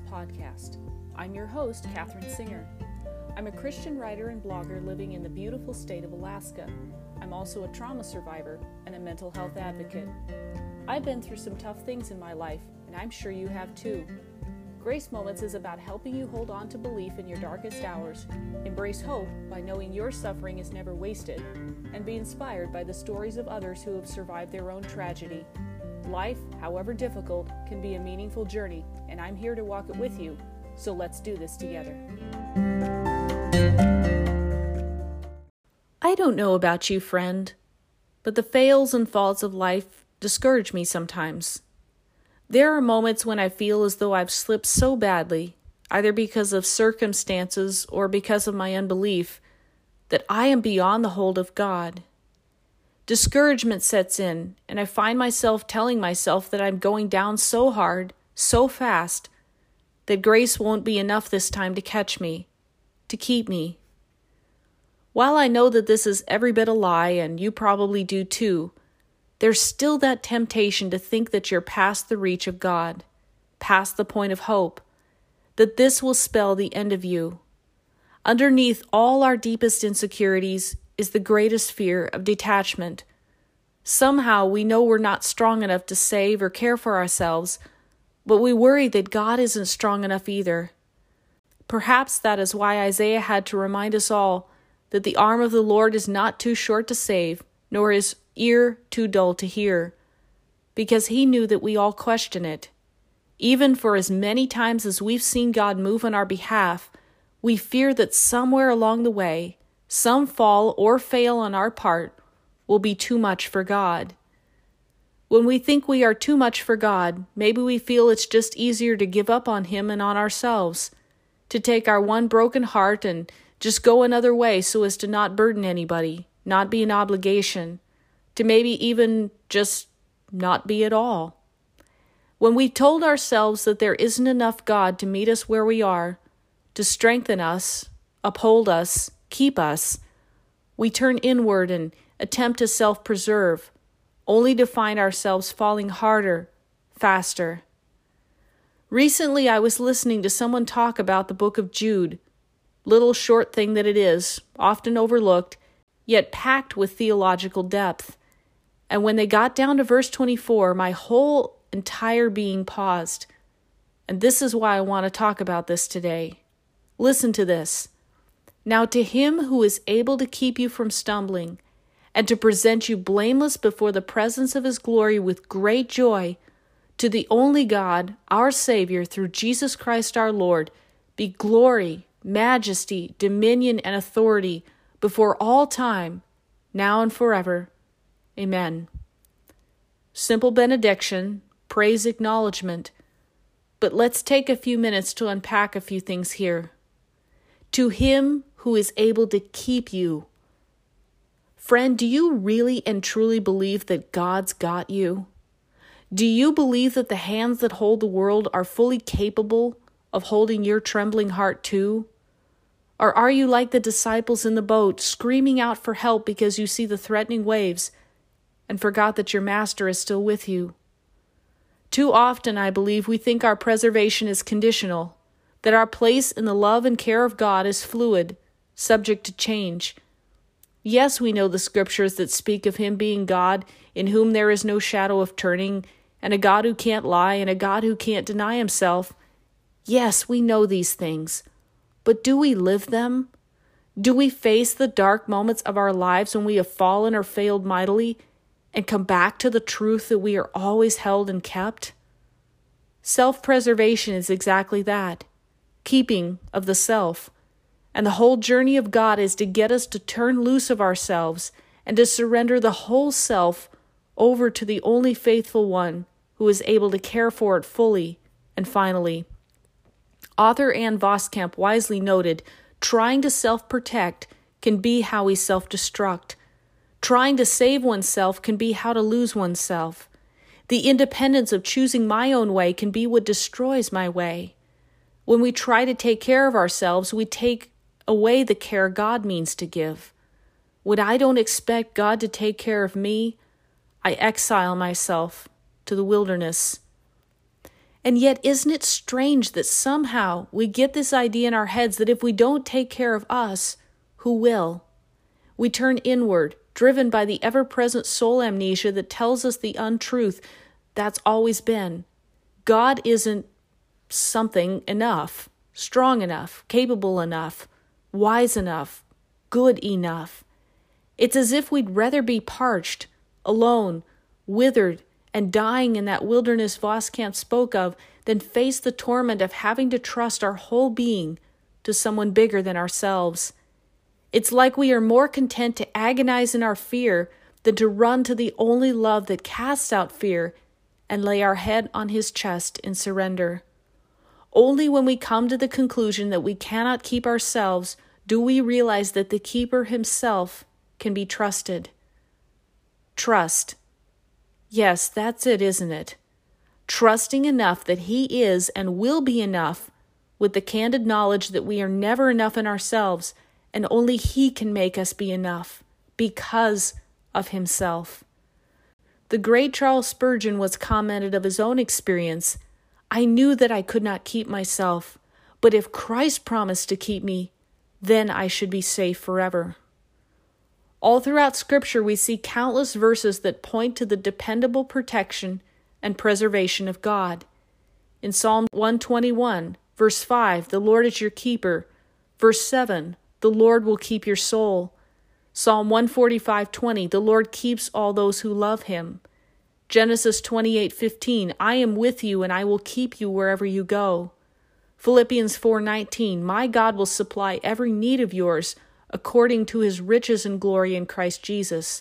Podcast. I'm your host, Katherine Singer. I'm a Christian writer and blogger living in the beautiful state of Alaska. I'm also a trauma survivor and a mental health advocate. I've been through some tough things in my life, and I'm sure you have too. Grace Moments is about helping you hold on to belief in your darkest hours, embrace hope by knowing your suffering is never wasted, and be inspired by the stories of others who have survived their own tragedy. Life, however difficult, can be a meaningful journey, and I'm here to walk it with you. So let's do this together. I don't know about you, friend, but the fails and faults of life discourage me sometimes. There are moments when I feel as though I've slipped so badly, either because of circumstances or because of my unbelief, that I am beyond the hold of God. Discouragement sets in, and I find myself telling myself that I'm going down so hard, so fast, that grace won't be enough this time to catch me, to keep me. While I know that this is every bit a lie, and you probably do too, there's still that temptation to think that you're past the reach of God, past the point of hope, that this will spell the end of you. Underneath all our deepest insecurities is the greatest fear of detachment. Somehow we know we're not strong enough to save or care for ourselves, but we worry that God isn't strong enough either. Perhaps that is why Isaiah had to remind us all that the arm of the Lord is not too short to save, nor his ear too dull to hear, because he knew that we all question it. Even for as many times as we've seen God move on our behalf, we fear that somewhere along the way, some fall or fail on our part will be too much for God. When we think we are too much for God, maybe we feel it's just easier to give up on Him and on ourselves, to take our one broken heart and just go another way so as to not burden anybody, not be an obligation, to maybe even just not be at all. When we told ourselves that there isn't enough God to meet us where we are, to strengthen us, uphold us, keep us, we turn inward and attempt to self preserve, only to find ourselves falling harder, faster. Recently, I was listening to someone talk about the book of Jude, little short thing that it is, often overlooked, yet packed with theological depth. And when they got down to verse 24, my whole entire being paused. And this is why I want to talk about this today. Listen to this. Now, to him who is able to keep you from stumbling and to present you blameless before the presence of his glory with great joy, to the only God, our Savior, through Jesus Christ our Lord, be glory, majesty, dominion, and authority before all time, now and forever. Amen. Simple benediction, praise acknowledgement. But let's take a few minutes to unpack a few things here. To him who is able to keep you. Friend, do you really and truly believe that God's got you? Do you believe that the hands that hold the world are fully capable of holding your trembling heart too? Or are you like the disciples in the boat, screaming out for help because you see the threatening waves and forgot that your Master is still with you. Too often, I believe, we think our preservation is conditional, that our place in the love and care of God is fluid, subject to change. Yes, we know the scriptures that speak of Him being God, in whom there is no shadow of turning, and a God who can't lie, and a God who can't deny Himself. Yes, we know these things. But do we live them? Do we face the dark moments of our lives when we have fallen or failed mightily and come back to the truth that we are always held and kept? Self preservation is exactly that keeping of the self. And the whole journey of God is to get us to turn loose of ourselves and to surrender the whole self over to the only faithful one who is able to care for it fully and finally. Author Anne Voskamp wisely noted trying to self protect can be how we self destruct. Trying to save oneself can be how to lose oneself. The independence of choosing my own way can be what destroys my way. When we try to take care of ourselves, we take away the care God means to give. When I don't expect God to take care of me, I exile myself to the wilderness. And yet, isn't it strange that somehow we get this idea in our heads that if we don't take care of us, who will? We turn inward, driven by the ever present soul amnesia that tells us the untruth that's always been. God isn't something enough, strong enough, capable enough, wise enough, good enough. It's as if we'd rather be parched, alone, withered, and dying in that wilderness Voskamp spoke of than face the torment of having to trust our whole being to someone bigger than ourselves. It's like we are more content to agonize in our fear than to run to the only love that casts out fear and lay our head on his chest in surrender. Only when we come to the conclusion that we cannot keep ourselves do we realize that the Keeper himself can be trusted. Trust. Yes, that's it, isn't it? Trusting enough that He is and will be enough, with the candid knowledge that we are never enough in ourselves, and only He can make us be enough because of Himself. The great Charles Spurgeon was commented of his own experience I knew that I could not keep myself, but if Christ promised to keep me, then I should be safe forever. All throughout Scripture, we see countless verses that point to the dependable protection and preservation of God. In Psalm 121, verse 5, the Lord is your keeper. Verse 7, the Lord will keep your soul. Psalm 145:20, the Lord keeps all those who love him. Genesis 28:15 I am with you and I will keep you wherever you go. Philippians 4:19 My God will supply every need of yours according to his riches and glory in Christ Jesus.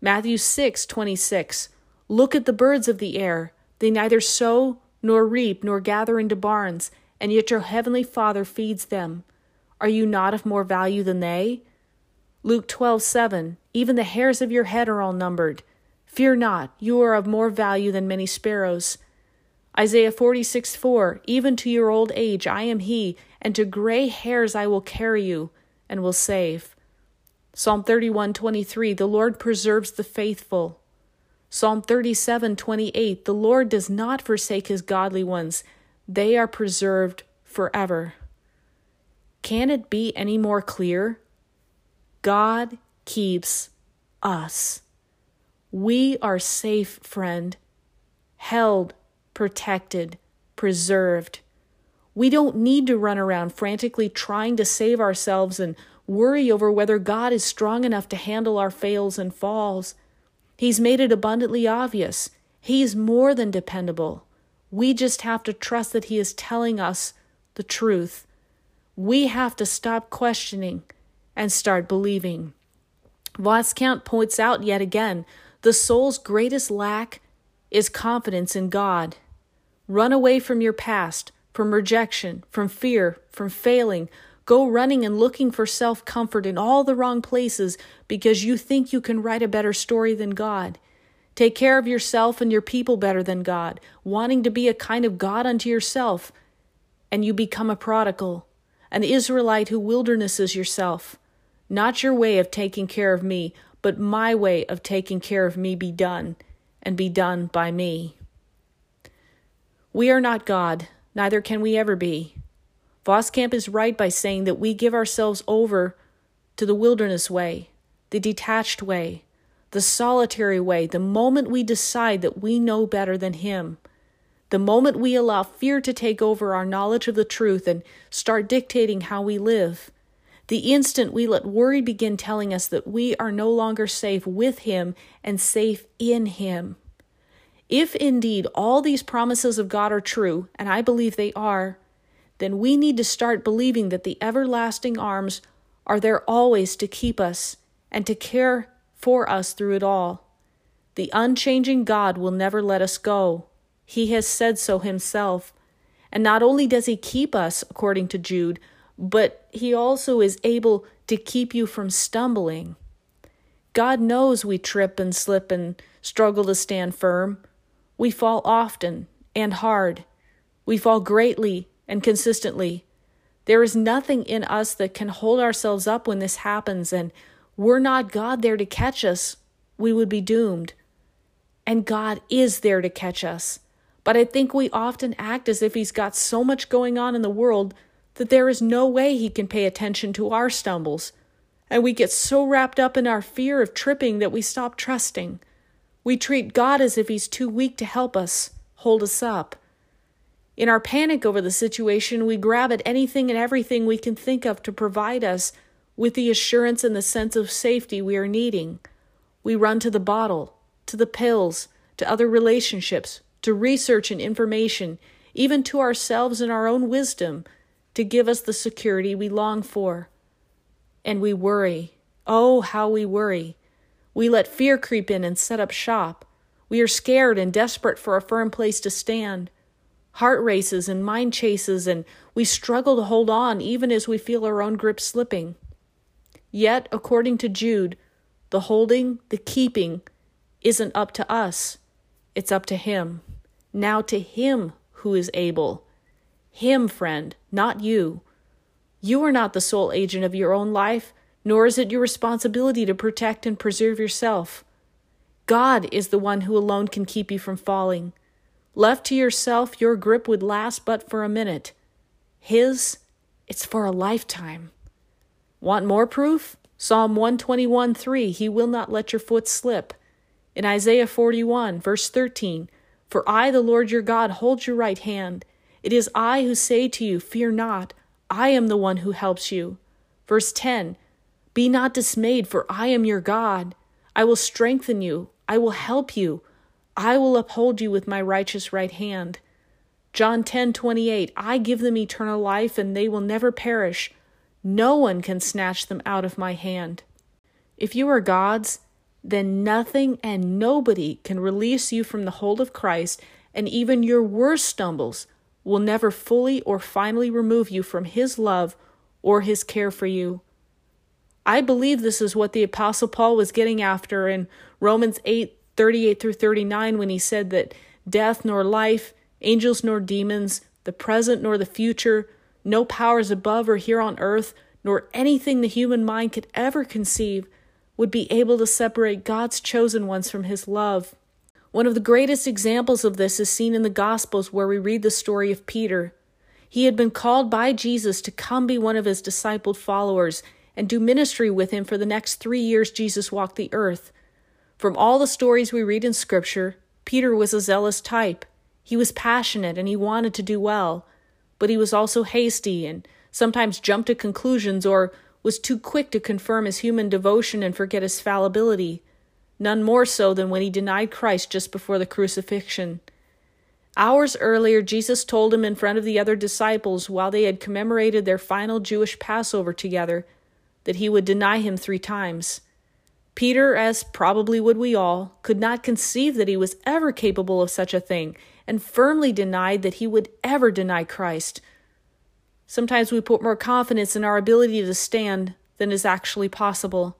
Matthew 6:26 Look at the birds of the air they neither sow nor reap nor gather into barns and yet your heavenly Father feeds them. Are you not of more value than they? Luke 12:7 Even the hairs of your head are all numbered. Fear not, you are of more value than many sparrows. Isaiah 46 4 Even to your old age I am he, and to gray hairs I will carry you, and will save. Psalm 31 23 The Lord preserves the faithful. Psalm 37 28 The Lord does not forsake his godly ones, they are preserved forever. Can it be any more clear? God keeps us. We are safe, friend, held, protected, preserved. We don't need to run around frantically trying to save ourselves and worry over whether God is strong enough to handle our fails and falls. He's made it abundantly obvious. He's more than dependable. We just have to trust that He is telling us the truth. We have to stop questioning and start believing. Voskamp points out yet again the soul's greatest lack is confidence in God. Run away from your past, from rejection, from fear, from failing. Go running and looking for self comfort in all the wrong places because you think you can write a better story than God. Take care of yourself and your people better than God, wanting to be a kind of God unto yourself, and you become a prodigal, an Israelite who wildernesses yourself. Not your way of taking care of me, but my way of taking care of me be done, and be done by me. We are not God, neither can we ever be. Voskamp is right by saying that we give ourselves over to the wilderness way, the detached way, the solitary way, the moment we decide that we know better than Him, the moment we allow fear to take over our knowledge of the truth and start dictating how we live the instant we let worry begin telling us that we are no longer safe with Him and safe in Him. If indeed all these promises of God are true, and I believe they are, then we need to start believing that the everlasting arms are there always to keep us and to care for us through it all. The unchanging God will never let us go. He has said so himself. And not only does he keep us, according to Jude, but He also is able to keep you from stumbling. God knows we trip and slip and struggle to stand firm. We fall often and hard. We fall greatly and consistently. There is nothing in us that can hold ourselves up when this happens, and were not God there to catch us, we would be doomed. And God is there to catch us. But I think we often act as if he's got so much going on in the world that there is no way he can pay attention to our stumbles. And we get so wrapped up in our fear of tripping that we stop trusting. We treat God as if he's too weak to help us, hold us up. In our panic over the situation, we grab at anything and everything we can think of to provide us with the assurance and the sense of safety we are needing. We run to the bottle, to the pills, to other relationships, to research and information, even to ourselves and our own wisdom to give us the security we long for. And we worry. Oh, how we worry. We let fear creep in and set up shop. We are scared and desperate for a firm place to stand. Heart races and mind chases, and we struggle to hold on even as we feel our own grip slipping. Yet, according to Jude, the holding, the keeping, isn't up to us. It's up to Him. Now to Him who is able. Him, friend, not you. You are not the sole agent of your own life, nor is it your responsibility to protect and preserve yourself. God is the one who alone can keep you from falling. Left to yourself, your grip would last but for a minute. His, it's for a lifetime. Want more proof? Psalm 121 3 He will not let your foot slip. In Isaiah 41, verse 13, For I, the Lord your God, hold your right hand. It is I who say to you, Fear not, I am the one who helps you. Verse 10 Be not dismayed, for I am your God. I will strengthen you, I will help you, I will uphold you with my righteous right hand. John 10:28 I give them eternal life and they will never perish. No one can snatch them out of my hand. If you are God's, then nothing and nobody can release you from the hold of Christ, and even your worst stumbles will never fully or finally remove you from His love or His care for you. I believe this is what the Apostle Paul was getting after in Romans 8 38 through 39 when he said that death nor life, angels nor demons, the present nor the future, no powers above or here on earth, nor anything the human mind could ever conceive would be able to separate God's chosen ones from his love. One of the greatest examples of this is seen in the Gospels, where we read the story of Peter. He had been called by Jesus to come be one of his discipled followers and do ministry with him for the next three years Jesus walked the earth. From all the stories we read in Scripture, Peter was a zealous type. He was passionate and he wanted to do well, but he was also hasty and sometimes jumped to conclusions or was too quick to confirm his human devotion and forget his fallibility, none more so than when he denied Christ just before the crucifixion. Hours earlier, Jesus told him in front of the other disciples while they had commemorated their final Jewish Passover together that he would deny him three times. Peter, as probably would we all, could not conceive that he was ever capable of such a thing, and firmly denied that he would ever deny Christ. Sometimes we put more confidence in our ability to stand than is actually possible.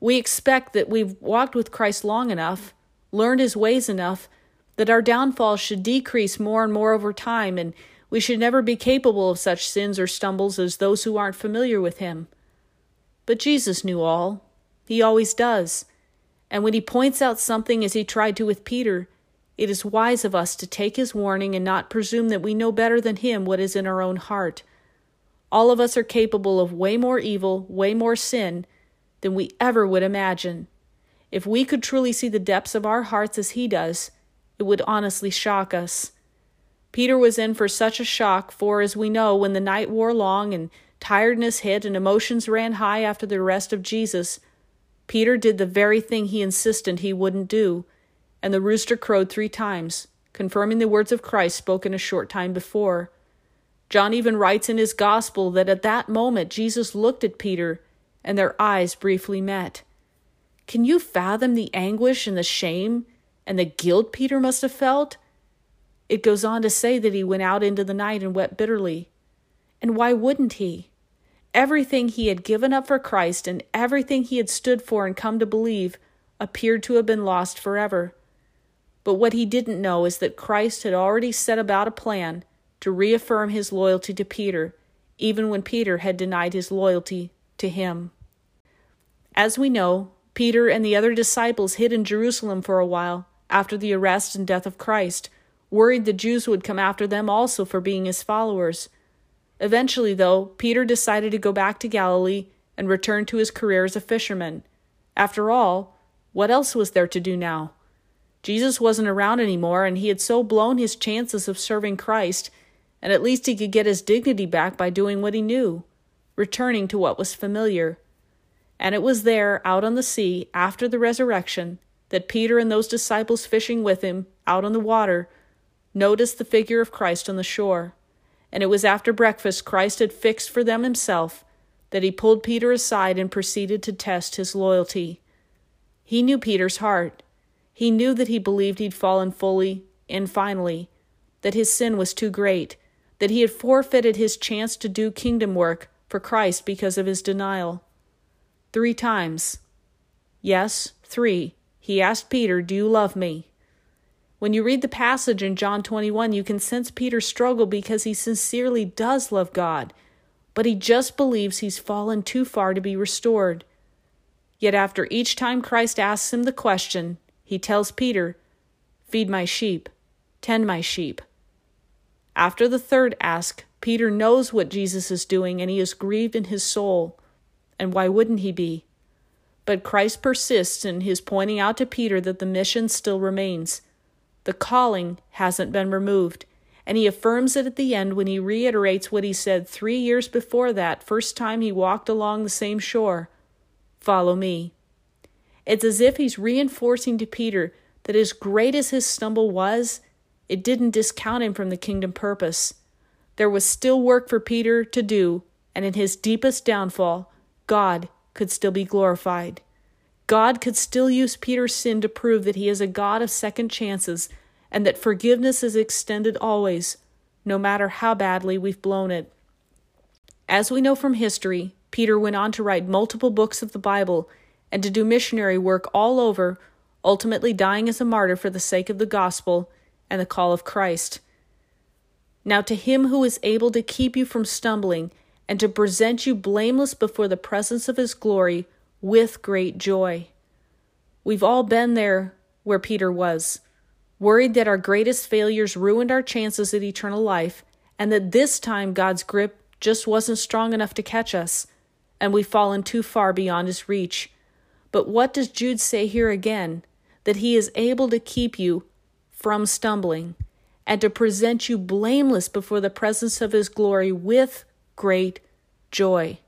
We expect that we've walked with Christ long enough, learned his ways enough, that our downfall should decrease more and more over time, and we should never be capable of such sins or stumbles as those who aren't familiar with him. But Jesus knew all. He always does. And when he points out something as he tried to with Peter, it is wise of us to take his warning and not presume that we know better than him what is in our own heart. All of us are capable of way more evil, way more sin than we ever would imagine. If we could truly see the depths of our hearts as he does, it would honestly shock us. Peter was in for such a shock, for as we know, when the night wore long and tiredness hit and emotions ran high after the arrest of Jesus, Peter did the very thing he insisted he wouldn't do, and the rooster crowed three times, confirming the words of Christ spoken a short time before. John even writes in his gospel that at that moment Jesus looked at Peter and their eyes briefly met. Can you fathom the anguish and the shame and the guilt Peter must have felt? It goes on to say that he went out into the night and wept bitterly. And why wouldn't he? Everything he had given up for Christ and everything he had stood for and come to believe appeared to have been lost forever. But what he didn't know is that Christ had already set about a plan to reaffirm his loyalty to Peter, even when Peter had denied his loyalty to him. As we know, Peter and the other disciples hid in Jerusalem for a while after the arrest and death of Christ, worried the Jews would come after them also for being his followers. Eventually, though, Peter decided to go back to Galilee and return to his career as a fisherman. After all, what else was there to do now? Jesus wasn't around anymore, and he had so blown his chances of serving Christ, and at least he could get his dignity back by doing what he knew, returning to what was familiar. And it was there, out on the sea, after the resurrection, that Peter and those disciples fishing with him, out on the water, noticed the figure of Christ on the shore. And it was after breakfast Christ had fixed for them himself that he pulled Peter aside and proceeded to test his loyalty. He knew Peter's heart. He knew that he believed he'd fallen fully and finally, that his sin was too great, that he had forfeited his chance to do kingdom work for Christ because of his denial. Three times. Yes, three. He asked Peter, Do you love me? When you read the passage in John 21, you can sense Peter's struggle because he sincerely does love God, but he just believes he's fallen too far to be restored. Yet after each time Christ asks him the question, he tells Peter, Feed my sheep, tend my sheep. After the third ask, Peter knows what Jesus is doing and he is grieved in his soul. And why wouldn't he be? But Christ persists in his pointing out to Peter that the mission still remains. The calling hasn't been removed, and he affirms it at the end when he reiterates what he said three years before that first time he walked along the same shore Follow me. It's as if he's reinforcing to Peter that as great as his stumble was, it didn't discount him from the kingdom purpose. There was still work for Peter to do, and in his deepest downfall, God could still be glorified. God could still use Peter's sin to prove that he is a God of second chances and that forgiveness is extended always, no matter how badly we've blown it. As we know from history, Peter went on to write multiple books of the Bible and to do missionary work all over, ultimately dying as a martyr for the sake of the gospel and the call of Christ. Now, to him who is able to keep you from stumbling and to present you blameless before the presence of his glory with great joy. We've all been there where Peter was, worried that our greatest failures ruined our chances at eternal life, and that this time God's grip just wasn't strong enough to catch us, and we've fallen too far beyond his reach. But what does Jude say here again? That he is able to keep you from stumbling and to present you blameless before the presence of his glory with great joy.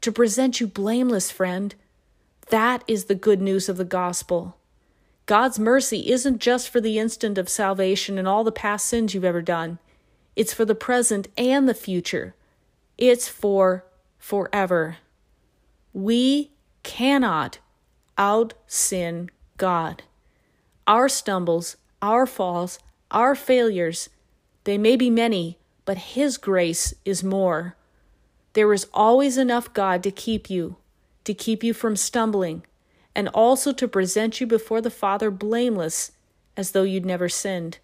To present you blameless, friend. That is the good news of the gospel. God's mercy isn't just for the instant of salvation and all the past sins you've ever done, it's for the present and the future. It's for forever. We cannot out sin God. Our stumbles, our falls, our failures, they may be many, but His grace is more. There is always enough God to keep you, to keep you from stumbling, and also to present you before the Father blameless, as though you'd never sinned.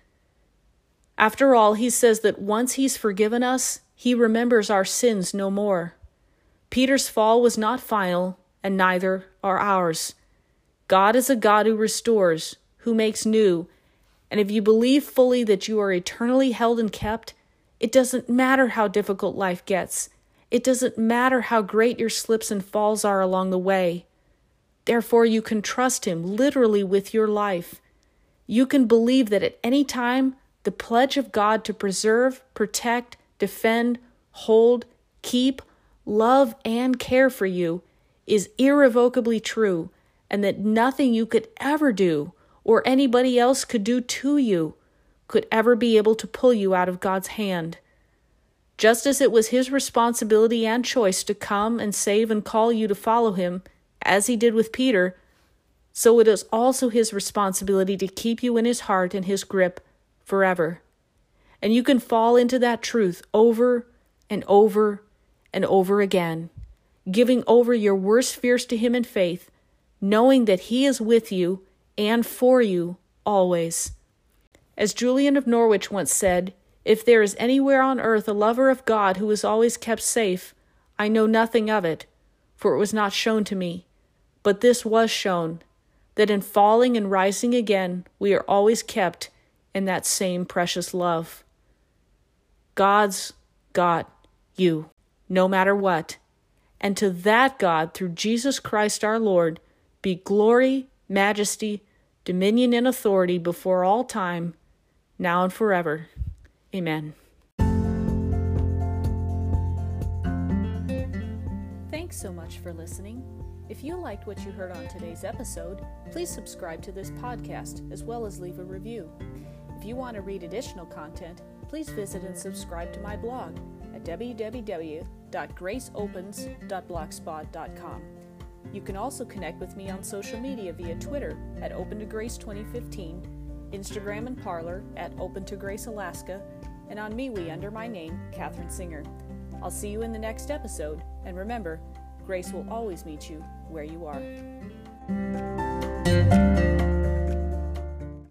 After all, He says that once He's forgiven us, He remembers our sins no more. Peter's fall was not final, and neither are ours. God is a God who restores, who makes new, and if you believe fully that you are eternally held and kept, it doesn't matter how difficult life gets. It doesn't matter how great your slips and falls are along the way. Therefore, you can trust Him literally with your life. You can believe that at any time, the pledge of God to preserve, protect, defend, hold, keep, love, and care for you is irrevocably true, and that nothing you could ever do or anybody else could do to you could ever be able to pull you out of God's hand. Just as it was his responsibility and choice to come and save and call you to follow him, as he did with Peter, so it is also his responsibility to keep you in his heart and his grip forever. And you can fall into that truth over and over and over again, giving over your worst fears to him in faith, knowing that he is with you and for you always. As Julian of Norwich once said, if there is anywhere on earth a lover of God who is always kept safe, I know nothing of it, for it was not shown to me. But this was shown, that in falling and rising again we are always kept, in that same precious love. God's got you, no matter what. And to that God, through Jesus Christ our Lord, be glory, majesty, dominion, and authority before all time, now and forever. Amen. Thanks so much for listening. If you liked what you heard on today's episode, please subscribe to this podcast as well as leave a review. If you want to read additional content, please visit and subscribe to my blog at www.graceopens.blogspot.com. You can also connect with me on social media via Twitter at Open to Grace 2015, Instagram and Parler at Open to Grace Alaska, and on MeWe under my name, Katherine Singer. I'll see you in the next episode, and remember, grace will always meet you where you are.